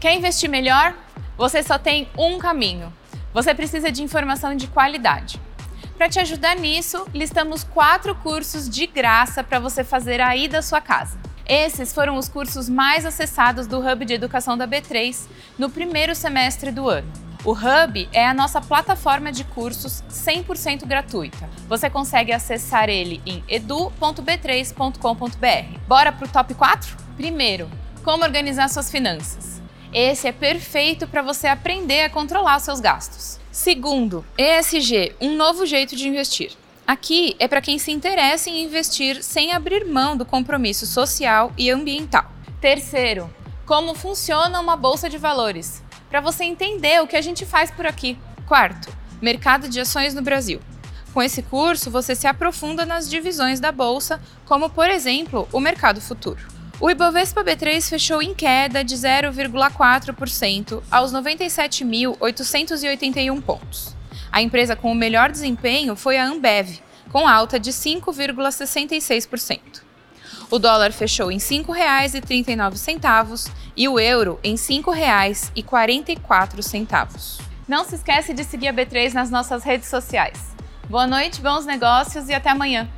Quer investir melhor? Você só tem um caminho. Você precisa de informação de qualidade. Para te ajudar nisso, listamos quatro cursos de graça para você fazer aí da sua casa. Esses foram os cursos mais acessados do Hub de Educação da B3 no primeiro semestre do ano. O Hub é a nossa plataforma de cursos 100% gratuita. Você consegue acessar ele em edu.b3.com.br. Bora para o top 4? Primeiro, como organizar suas finanças. Esse é perfeito para você aprender a controlar seus gastos. Segundo, ESG, um novo jeito de investir. Aqui é para quem se interessa em investir sem abrir mão do compromisso social e ambiental. Terceiro, como funciona uma bolsa de valores, para você entender o que a gente faz por aqui. Quarto, mercado de ações no Brasil. Com esse curso, você se aprofunda nas divisões da bolsa, como por exemplo o mercado futuro. O Ibovespa B3 fechou em queda de 0,4% aos 97.881 pontos. A empresa com o melhor desempenho foi a Ambev, com alta de 5,66%. O dólar fechou em R$ 5,39 e o euro em R$ 5,44. Não se esquece de seguir a B3 nas nossas redes sociais. Boa noite, bons negócios e até amanhã.